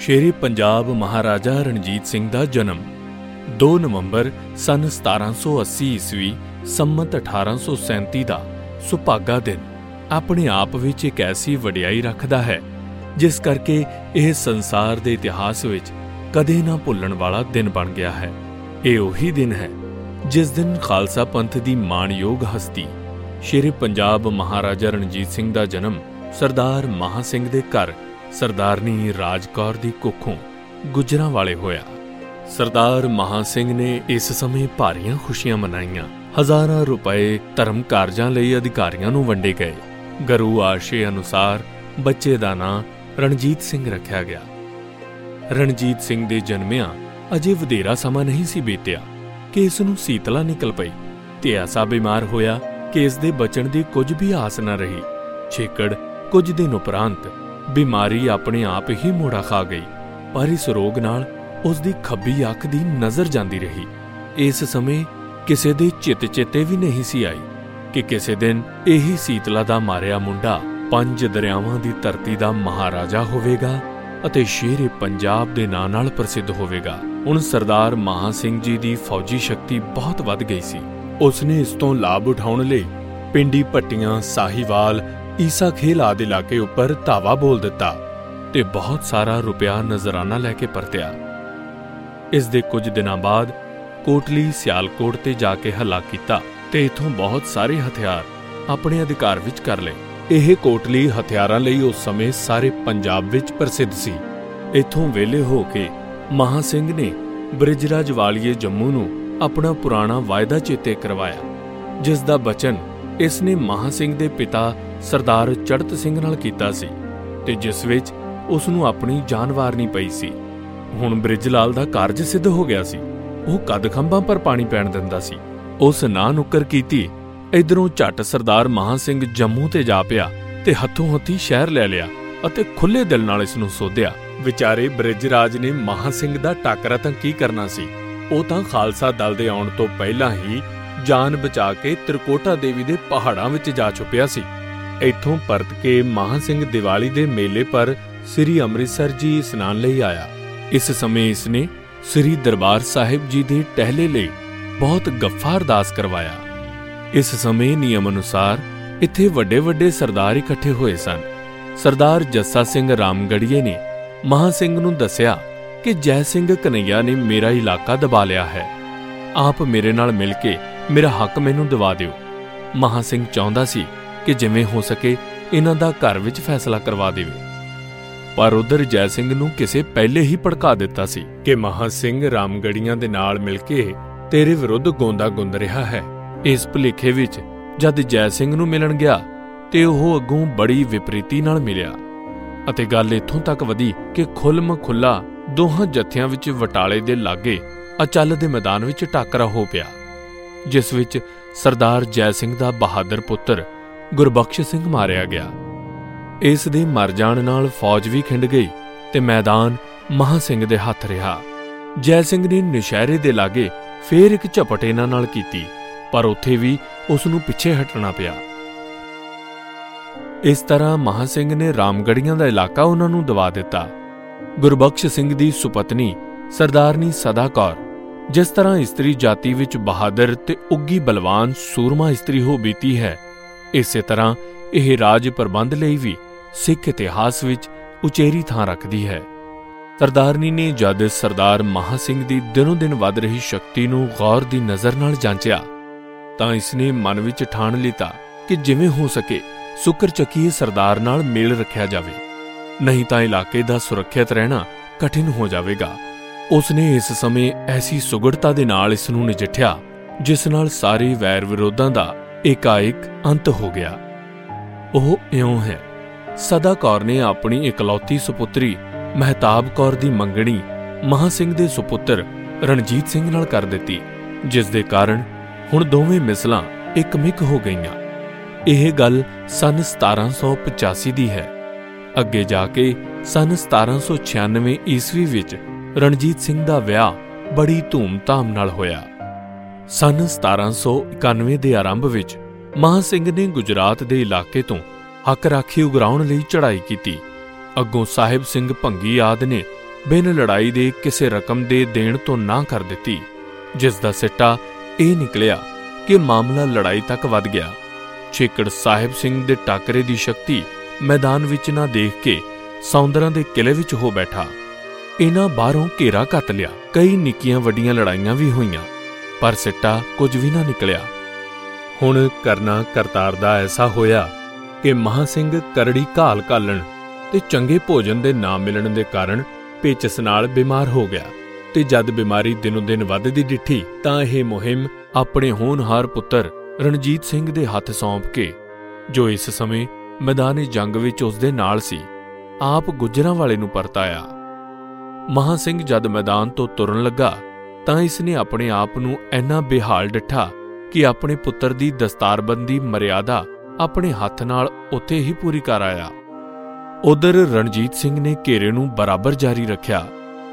ਸ਼ੇਰੇ ਪੰਜਾਬ ਮਹਾਰਾਜਾ ਰਣਜੀਤ ਸਿੰਘ ਦਾ ਜਨਮ 2 ਨਵੰਬਰ ਸਨ 1780 ਈਸਵੀ, ਸੰਮਤ 1837 ਦਾ ਸੁਭਾਗਾ ਦਿਨ। ਆਪਣੇ ਆਪ ਵਿੱਚ ਇੱਕ ਐਸੀ ਵਡਿਆਈ ਰੱਖਦਾ ਹੈ, ਜਿਸ ਕਰਕੇ ਇਹ ਸੰਸਾਰ ਦੇ ਇਤਿਹਾਸ ਵਿੱਚ ਕਦੇ ਨਾ ਭੁੱਲਣ ਵਾਲਾ ਦਿਨ ਬਣ ਗਿਆ ਹੈ। ਇਹ ਉਹੀ ਦਿਨ ਹੈ, ਜਿਸ ਦਿਨ ਖਾਲਸਾ ਪੰਥ ਦੀ ਮਾਣਯੋਗ ਹਸਤੀ ਸ਼ੇਰੇ ਪੰਜਾਬ ਮਹਾਰਾਜਾ ਰਣਜੀਤ ਸਿੰਘ ਦਾ ਜਨਮ ਸਰਦਾਰ ਮਹਾ ਸਿੰਘ ਦੇ ਘਰ ਸਰਦਾਰਨੀ ਰਾਜਕੌਰ ਦੀ ਕੁੱਖੋਂ ਗੁਜਰਾਂ ਵਾਲੇ ਹੋਇਆ। ਸਰਦਾਰ ਮਹਾ ਸਿੰਘ ਨੇ ਇਸ ਸਮੇਂ ਭਾਰੀਆਂ ਖੁਸ਼ੀਆਂ ਮਨਾਈਆਂ। ਹਜ਼ਾਰਾਂ ਰੁਪਏ ਧਰਮ ਕਾਰਜਾਂ ਲਈ ਅਧਿਕਾਰੀਆਂ ਨੂੰ ਵੰਡੇ ਗਏ। ਗਰੂ ਆਸ਼ੇ ਅਨੁਸਾਰ ਬੱਚੇ ਦਾ ਨਾਂ ਰਣਜੀਤ ਸਿੰਘ ਰੱਖਿਆ ਗਿਆ। ਰਣਜੀਤ ਸਿੰਘ ਦੇ ਜਨਮਿਆਂ ਅਜੇ ਵਧੇਰਾ ਸਮਾਂ ਨਹੀਂ ਸੀ ਬੀਤਿਆ। ਕਿ ਇਸ ਨੂੰ ਸੀਤਲਾ ਨਿਕਲ ਪਈ ਤੇ ਐਸਾ ਬਿਮਾਰ ਹੋਇਆ ਕਿ ਇਸ ਦੇ ਬਚਣ ਦੀ ਕੁਝ ਵੀ ਆਸ ਨਾ ਰਹੀ। ਛੇਕੜ ਕੁਝ ਦਿਨ ਉਪਰੰਤ ਬਿਮਾਰੀ ਆਪਣੇ ਆਪ ਹੀ ਮੋੜਾ ਖਾ ਗਈ, ਪਰ ਇਸ ਰੋਗ ਨਾਲ ਉਸ ਦੀ ਖੱਬੀ ਅੱਖ ਦੀ ਨਜ਼ਰ ਜਾਂਦੀ ਰਹੀ। ਇਸ ਸਮੇਂ ਕਿਸੇ ਦੇ ਚਿੱਤ ਚੇਤੇ ਵੀ ਨਹੀਂ ਸੀ ਆਈ ਕਿ ਕਿਸੇ ਦਿਨ ਇਹੀ ਸੀਤਲਾ ਦਾ ਮਾਰਿਆ ਮੁੰਡਾ ਪੰਜ ਦਰਿਆਵਾਂ ਦੀ ਧਰਤੀ ਦਾ ਮਹਾਰਾਜਾ ਹੋਵੇਗਾ ਅਤੇ ਸ਼ੇਰੇ ਪੰਜਾਬ ਦੇ ਨਾਂ ਨਾਲ ਪ੍ਰਸਿੱਧ ਹੋਵੇਗਾ। ਹੁਣ ਸਰਦਾਰ ਮਹਾ ਸਿੰਘ ਜੀ ਦੀ ਫੌਜੀ ਸ਼ਕਤੀ ਬਹੁਤ ਵੱਧ ਗਈ ਸੀ। ਉਸ ਨੇ ਇਸ ਤੋਂ ਲਾਭ ਉਠਾਉਣ ਲਈ ਪਿੰਡੀ ਪੱਟੀਆਂ ਸਾਹੀਵਾਲ ਈਸਾ ਖੇਲ ਆਦਿ ਇਲਾਕੇ ਉੱਪਰ ਧਾਵਾ ਬੋਲ ਦਿੱਤਾ ਤੇ ਬਹੁਤ ਸਾਰਾ ਰੁਪਿਆ ਨਜ਼ਰਾਨਾ ਲੈ ਕੇ ਪਰਤਿਆ। ਇਸ ਦੇ ਕੁਝ ਦਿਨਾਂ ਬਾਅਦ ਕੋਟਲੀ ਸਿਆਲਕੋਟ ਤੇ ਜਾ ਕੇ ਹੱਲਾ ਕੀਤਾ ਤੇ ਇਥੋਂ ਬਹੁਤ ਸਾਰੇ ਹਥਿਆਰ ਆਪਣੇ ਅਧਿਕਾਰ ਵਿੱਚ ਕਰ ਲਏ। ਇਹ ਕੋਟਲੀ ਹਥਿਆਰਾਂ ਲਈ ਉਸ ਸਮੇਂ ਸਾਰੇ ਪੰਜਾਬ ਵਿੱਚ ਪ੍ਰਸਿੱਧ ਸੀ। ਇਥੋਂ ਵੇਲੇ ਹੋ ਕੇ ਮਹਾ ਸਿੰਘ ਨੇ ਬ੍ਰਿਜਰਾਜ ਵਾਲੀਏ ਜੰਮੂ ਨੂੰ ਆਪਣਾ ਪੁਰਾਣਾ ਵਾਅਦਾ ਚੇਤੇ ਕਰਵਾਇਆ, ਜਿਸ ਦਾ ਬਚਨ ਇਸ ਨੇ ਮਹਾ ਸਿੰਘ ਦੇ ਪਿਤਾ ਸਰਦਾਰ ਚੜਤ ਸਿੰਘ ਨਾਲ ਕੀਤਾ ਸੀ ਤੇ ਜਿਸ ਵਿੱਚ ਉਸ ਨੂੰ ਆਪਣੀ ਜਾਨ ਵਾਰਨੀ ਪਈ ਸੀ। ਹੁਣ ਬ੍ਰਿਜਲਾਲ ਦਾ ਕਾਰਜ ਸਿੱਧ ਹੋ ਗਿਆ ਸੀ। ਉਹ ਕਦ ਖੰਭਾਂ ਪਰ ਪਾਣੀ ਪੈਣ ਦਿੰਦਾ ਸੀ। ਉਸ ਨਾ ਨੁੱਕਰ ਕੀਤੀ ਇਧਰੋਂ ਝੱਟ ਸਰਦਾਰ ਮਹਾ ਸਿੰਘ ਜੰਮੂ ਤੇ ਜਾ ਪਿਆ ਤੇ ਹੱਥੋਂ ਹੱਥੀ ਸ਼ਹਿਰ ਲੈ ਲਿਆ ਅਤੇ ਖੁੱਲੇ ਦਿਲ ਨਾਲ ਇਸ ਨੂੰ ਸੋਧਿਆ। ਵਿਚਾਰੇ ਬ੍ਰਿਜਰਾਜ ਨੇ ਮਹਾ ਸਿੰਘ ਦਾ ਟਾਕਰਾ ਤਾਂ ਕੀ ਕਰਨਾ ਸੀ? ਉਹ ਤਾਂ ਖਾਲਸਾ ਦਲ ਦੇ ਆਉਣ ਤੋਂ ਪਹਿਲਾਂ ਹੀ ਜਾਨ ਬਚਾ ਕੇ ਤ੍ਰਿਕੋਟਾ ਦੇਵੀ ਦੇ ਪਹਾੜਾਂ ਵਿੱਚ ਜਾ ਛੁਪਿਆ ਸੀ। ਇੱਥੋਂ ਪਰਤ ਕੇ ਮਹਾ ਸਿੰਘ ਦੀਵਾਲੀ ਦੇ ਮੇਲੇ ਪਰ ਸ੍ਰੀ ਅੰਮ੍ਰਿਤਸਰ ਜੀ ਇਸ਼ਨਾਨ ਲਈ ਆਇਆ। ਇਸ ਸਮੇਂ ਇਸ ਨੇ ਸ੍ਰੀ ਦਰਬਾਰ ਸਾਹਿਬ ਜੀ ਦੇ ਟਹਿਲੇ ਲਈ ਬਹੁਤ ਗੱਫਾ ਅਰਦਾਸ ਕਰਵਾਇਆ। ਇਸ ਸਮੇਂ ਨਿਯਮ ਅਨੁਸਾਰ ਇੱਥੇ ਵੱਡੇ ਵੱਡੇ ਸਰਦਾਰ ਇਕੱਠੇ ਹੋਏ ਸਨ। ਸਰਦਾਰ ਜੱਸਾ ਸਿੰਘ ਰਾਮਗੜੀਏ ਨੇ ਮਹਾ ਸਿੰਘ ਨੂੰ ਦੱਸਿਆ ਕਿ ਜੈ ਸਿੰਘ ਕਨਈਆ ਨੇ ਮੇਰਾ ਇਲਾਕਾ ਦਬਾ ਲਿਆ ਹੈ। ਆਪ ਮੇਰੇ ਨਾਲ ਮਿਲ ਕੇ ਮੇਰਾ ਹੱਕ ਮੈਨੂੰ ਦਿਵਾ ਦਿਓ। ਮਹਾ ਸਿੰਘ ਚਾਹੁੰਦਾ ਸੀ ਕਿ ਜਿਵੇਂ ਹੋ ਸਕੇ ਇਹਨਾਂ ਦਾ ਘਰ ਵਿੱਚ ਫੈਸਲਾ ਕਰਵਾ ਦੇਵੇ। ਪਰ ਉਧਰ ਜੈ ਸਿੰਘ ਨੂੰ ਕਿਸੇ ਪਹਿਲੇ ਹੀ ਭੜਕਾ ਦਿੱਤਾ ਸੀ ਕਿ ਮਹਾ ਸਿੰਘ ਰਾਮਗੜੀਆਂ ਦੇ ਨਾਲ ਮਿਲ ਕੇ ਤੇਰੇ ਵਿਰੁੱਧ ਗੋਂਦਾ ਗੁੰਦ ਰਿਹਾ ਹੈ। ਇਸ ਭੁਲੇਖੇ ਵਿੱਚ ਜਦ ਜੈ ਸਿੰਘ ਨੂੰ ਮਿਲਣ ਗਿਆ ਤੇ ਉਹ ਅੱਗੋਂ ਬੜੀ ਵਿਪਰੀਤੀ ਨਾਲ ਮਿਲਿਆ ਅਤੇ ਗੱਲ ਇੱਥੋਂ ਤੱਕ ਵਧੀ ਕਿ ਖੁੱਲਮ ਖੁੱਲਾ ਦੋਹਾਂ ਜਥਿਆਂ ਵਿੱਚ ਵਟਾਲੇ ਦੇ ਲਾਗੇ ਅਚਲ ਦੇ ਮੈਦਾਨ ਵਿੱਚ ਟਾਕਰਾ ਹੋ ਪਿਆ, ਜਿਸ ਵਿੱਚ ਸਰਦਾਰ ਜੈ ਸਿੰਘ ਦਾ ਬਹਾਦਰ ਪੁੱਤਰ ਗੁਰਬਖਸ਼ ਸਿੰਘ ਮਾਰਿਆ ਗਿਆ। ਇਸ ਦੇ ਮਰ ਜਾਣ ਨਾਲ ਫੌਜ ਵੀ ਖਿੰਡ ਗਈ ਤੇ ਮੈਦਾਨ ਮਹਾ ਸਿੰਘ ਦੇ ਹੱਥ ਰਿਹਾ। ਜੈ ਸਿੰਘ ਨੇ ਨਿਸ਼ਹਿਰੇ ਦੇ ਲਾਗੇ ਫੇਰ ਇੱਕ ਝਪਟ ਇਹਨਾਂ ਨਾਲ ਕੀਤੀ, ਪਰ ਉੱਥੇ ਵੀ ਉਸ ਨੂੰ ਪਿੱਛੇ ਹਟਣਾ ਪਿਆ। ਇਸ ਤਰ੍ਹਾਂ ਮਹਾ ਸਿੰਘ ਨੇ ਰਾਮਗੜੀਆਂ ਦਾ ਇਲਾਕਾ ਉਹਨਾਂ ਨੂੰ ਦਵਾ ਦਿੱਤਾ। ਗੁਰਬਖਸ਼ ਸਿੰਘ ਦੀ ਸੁਪਤਨੀ ਸਰਦਾਰਨੀ ਸਦਾ ਕੌਰ, ਜਿਸ ਤਰ੍ਹਾਂ ਇਸਤਰੀ ਜਾਤੀ ਵਿੱਚ ਬਹਾਦਰ ਤੇ ਉੱਗੀ ਬਲਵਾਨ ਸੂਰਮਾ ਇਸਤਰੀ ਹੋ ਬੀਤੀ ਹੈ ਇਸੇ ਤਰ੍ਹਾਂ ਇਹ ਰਾਜ ਪ੍ਰਬੰਧ ਲਈ ਵੀ ਸਿੱਖ ਇਤਿਹਾਸ ਵਿੱਚ ਉਚੇਰੀ ਥਾਂ ਰੱਖਦੀ ਹੈ। ਸਰਦਾਰਨੀ ਨੇ ਜਦ ਸਰਦਾਰ ਮਹਾ ਸਿੰਘ ਦੀ ਦਿਨੋਂ ਦਿਨ ਵੱਧ ਰਹੀ ਸ਼ਕਤੀ ਨੂੰ ਗੌਰ ਦੀ ਨਜ਼ਰ ਨਾਲ ਜਾਂਚਿਆ, ਤਾਂ ਇਸ ਨੇ ਮਨ ਵਿੱਚ ਠਾਣ ਲਿੱਤਾ ਕਿ ਜਿਵੇਂ ਹੋ ਸਕੇ ਸੁਕਰ ਚੱਕੀਏ ਸਰਦਾਰ ਨਾਲ ਮੇਲ ਰੱਖਿਆ ਜਾਵੇ, ਨਹੀਂ ਤਾਂ ਇਲਾਕੇ ਦਾ ਸੁਰੱਖਿਅਤ ਰਹਿਣਾ ਕਠਿਨ ਹੋ ਜਾਵੇਗਾ। ਉਸ ਨੇ ਇਸ ਸਮੇਂ ਐਸੀ ਸੁਗੜਤਾ ਦੇ ਨਾਲ ਇਸ ਨੂੰ ਨਜਿੱਠਿਆ, ਜਿਸ ਨਾਲ ਸਾਰੇ ਵੈਰ ਵਿਰੋਧਾਂ ਦਾ ਏਕਾਏਕ ਅੰਤ ਹੋ ਗਿਆ। ਉਹ ਇਉਂ ਹੈ, ਸਦਾ ਕੌਰ ਨੇ ਆਪਣੀ ਇਕਲੌਤੀ ਸੁਪੁੱਤਰੀ ਮਹਿਤਾਬ ਕੌਰ ਦੀ ਮੰਗਣੀ ਮਹਾ ਸਿੰਘ ਦੇ ਸੁਪੁੱਤਰ ਰਣਜੀਤ ਸਿੰਘ ਨਾਲ ਕਰ ਦਿੱਤੀ, ਜਿਸ ਦੇ ਕਾਰਨ ਹੁਣ ਦੋਵੇਂ ਮਿਸਲਾਂ ਇੱਕ ਮਿਕ ਹੋ ਗਈਆਂ। ਇਹ ਗੱਲ ਸਨ 1785 ਦੀ ਹੈ। ਅੱਗੇ ਜਾ ਕੇ ਸਨ 1796 ਈਸਵੀ ਵਿੱਚ ਰਣਜੀਤ ਸਿੰਘ ਦਾ ਵਿਆਹ ਬੜੀ ਧੂਮ-ਧਾਮ ਨਾਲ ਹੋਇਆ। ਸਨ 1791 ਦੇ ਆਰੰਭ ਵਿੱਚ, ਮਹਾ ਸਿੰਘ ਨੇ ਗੁਜਰਾਤ ਦੇ ਇਲਾਕੇ ਤੋਂ ਹੱਕ ਰਾਖੀ ਉਗਰਾਉਣ ਲਈ ਚੜ੍ਹਾਈ ਕੀਤੀ। ਅੱਗੋਂ ਸਾਹਿਬ ਸਿੰਘ ਭੰਗੀ ਆਦ ਨੇ ਬਿਨ ਲੜਾਈ ਦੇ ਕਿਸੇ ਰਕਮ ਦੇ ਦੇਣ ਤੋਂ ਨਾ ਕਰ ਦਿੱਤੀ, ਜਿਸ ਦਾ ਸਿੱਟਾ ਇਹ ਨਿਕਲਿਆ ਕਿ ਮਾਮਲਾ ਲੜਾਈ ਤੱਕ ਵੱਧ ਗਿਆ। ਛੇਕੜ ਸਾਹਿਬ ਸਿੰਘ ਦੇ ਟਾਕਰੇ ਦੀ ਸ਼ਕਤੀ ਮੈਦਾਨ ਵਿੱਚ ਨਾ ਦੇਖ ਕੇ ਸੌਂਦਰਾਂ ਦੇ ਕਿਲੇ ਵਿੱਚ ਹੋ ਬੈਠਾ। ਇਹਨਾਂ ਬਾਹਰੋਂ ਘੇਰਾ ਘੱਟ ਲਿਆ। ਕਈ ਨਿੱਕੀਆਂ ਵੱਡੀਆਂ ਲੜਾਈਆਂ ਵੀ ਹੋਈਆਂ। ਪਰ ਸਿੱਟਾ ਕੁਝ ਵੀ ਨਾ ਨਿਕਲਿਆ। ਹੁਣ ਕਰਨਾ ਕਰਤਾਰ ਦਾ ਐਸਾ ਹੋਇਆ ਕਿ ਮਹਾ ਸਿੰਘ ਕਰੜੀ ਘਾਲ ਕਾਲਣ ਤੇ ਚੰਗੇ ਭੋਜਨ ਦੇ ਨਾ ਮਿਲਣ ਦੇ ਕਾਰਨ ਪੇਚਸ ਨਾਲ ਬਿਮਾਰ ਹੋ ਗਿਆ ਤੇ ਜਦ ਬਿਮਾਰੀ ਦਿਨੋਂ ਦਿਨ ਵੱਧਦੀ ਡਿੱਠੀ ਤਾਂ ਇਹ ਮੁਹਿੰਮ ਆਪਣੇ ਹੋਣਹਾਰ ਪੁੱਤਰ ਰਣਜੀਤ ਸਿੰਘ ਦੇ ਹੱਥ ਸੌਂਪ ਕੇ, ਜੋ ਇਸ ਸਮੇਂ ਮੈਦਾਨੇ ਜੰਗ ਵਿੱਚ ਉਸ ਦੇ ਨਾਲ ਸੀ, ਆਪ ਗੁੱਜਰਾਂ ਵਾਲੇ ਨੂੰ ਪਰਤਾਇਆ। ਮਹਾ ਸਿੰਘ ਜਦ ਮੈਦਾਨ ਤੋਂ ਤੁਰਨ ਲੱਗਾ ਤਾਂ ਇਸ ਨੇ ਆਪਣੇ ਆਪ ਨੂੰ ਇੰਨਾ ਬੇਹਾਲ ਡਿੱਠਾ ਕਿ ਆਪਣੇ ਪੁੱਤਰ ਦੀ ਦਸਤਾਰਬੰਦੀ ਮਰਿਆਦਾ ਆਪਣੇ ਹੱਥ ਨਾਲ ਉੱਥੇ ਹੀ ਪੂਰੀ ਕਰ ਆਇਆ। ਉਧਰ ਰਣਜੀਤ ਸਿੰਘ ਨੇ ਘੇਰੇ ਨੂੰ ਬਰਾਬਰ ਜਾਰੀ ਰੱਖਿਆ।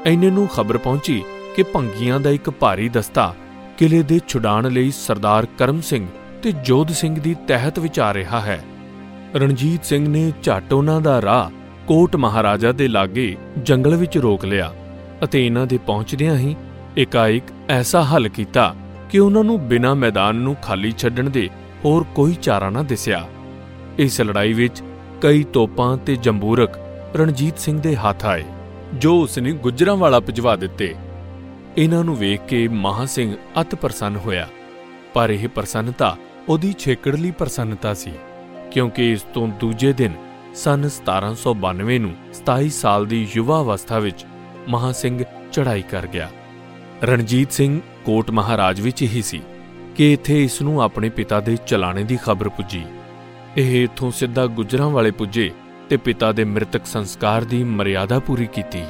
ਐਨੇ ਨੂੰ ਖਬਰ ਪਹੁੰਚੀ ਕਿ ਭੰਗੀਆਂ ਦਾ ਇੱਕ ਭਾਰੀ ਦਸਤਾ ਕਿਲੇ ਦੇ ਛੁਡਾਣ ਲਈ ਸਰਦਾਰ ਕਰਮ ਸਿੰਘ ਤੇ ਜੋਧ ਸਿੰਘ ਦੀ ਤਹਿਤ ਵਿੱਚ ਆ ਰਿਹਾ ਹੈ। ਰਣਜੀਤ ਸਿੰਘ ਨੇ ਝੱਟ ਉਹਨਾਂ ਦਾ ਰਾਹ ਕੋਟ ਮਹਾਰਾਜਾ ਦੇ ਲਾਗੇ ਜੰਗਲ ਵਿੱਚ ਰੋਕ ਲਿਆ ਅਤੇ ਇਹਨਾਂ ਦੇ ਪਹੁੰਚਦਿਆਂ ਹੀ ਇਕਾਇਕ ਐਸਾ ਹੱਲ ਕੀਤਾ ਕਿ ਉਹਨਾਂ ਨੂੰ ਬਿਨਾਂ ਮੈਦਾਨ ਨੂੰ ਖਾਲੀ ਛੱਡਣ ਦੇ ਹੋਰ ਕੋਈ ਚਾਰਾ ਨਾ ਦਿਸਿਆ। ਇਸ ਲੜਾਈ ਵਿੱਚ ਕਈ ਤੋਪਾਂ ਤੇ ਜੰਬੂਰਕ ਰਣਜੀਤ ਸਿੰਘ ਦੇ ਹੱਥ ਆਏ, ਜੋ ਉਸਨੇ ਗੁੱਜਰਾਂ ਵਾਲਾ ਭਿਜਵਾ ਦਿੱਤੇ। ਇਹਨਾਂ ਨੂੰ ਵੇਖ ਕੇ ਮਹਾ ਸਿੰਘ ਅਤ ਪ੍ਰਸੰਨ ਹੋਇਆ, ਪਰ ਇਹ ਪ੍ਰਸੰਨਤਾ ਉਹਦੀ ਛੇਕੜਲੀ ਪ੍ਰਸੰਨਤਾ ਸੀ, ਕਿਉਂਕਿ ਇਸ ਤੋਂ ਦੂਜੇ ਦਿਨ ਸਨ 1792 ਨੂੰ 27 ਸਾਲ ਦੀ ਯੁਵਾ ਅਵਸਥਾ ਵਿੱਚ ਮਹਾ ਸਿੰਘ ਚੜ੍ਹਾਈ ਕਰ ਗਿਆ। ਰਣਜੀਤ ਸਿੰਘ ਕੋਟ ਮਹਾਰਾਜ ਵਿੱਚ ਹੀ ਸੀ ਕਿ ਇੱਥੇ ਇਸ ਨੂੰ ਆਪਣੇ ਪਿਤਾ ਦੇ ਚਲਾਣੇ ਦੀ ਖਬਰ ਪੁੱਜੀ। ਇਹ ਇਥੋਂ ਸਿੱਧਾ ਗੁਜਰਾਂ ਵਾਲੇ ਪੁੱਜੇ ਤੇ ਪਿਤਾ ਦੇ ਮ੍ਰਿਤਕ ਸੰਸਕਾਰ ਦੀ ਮਰਿਆਦਾ ਪੂਰੀ ਕੀਤੀ।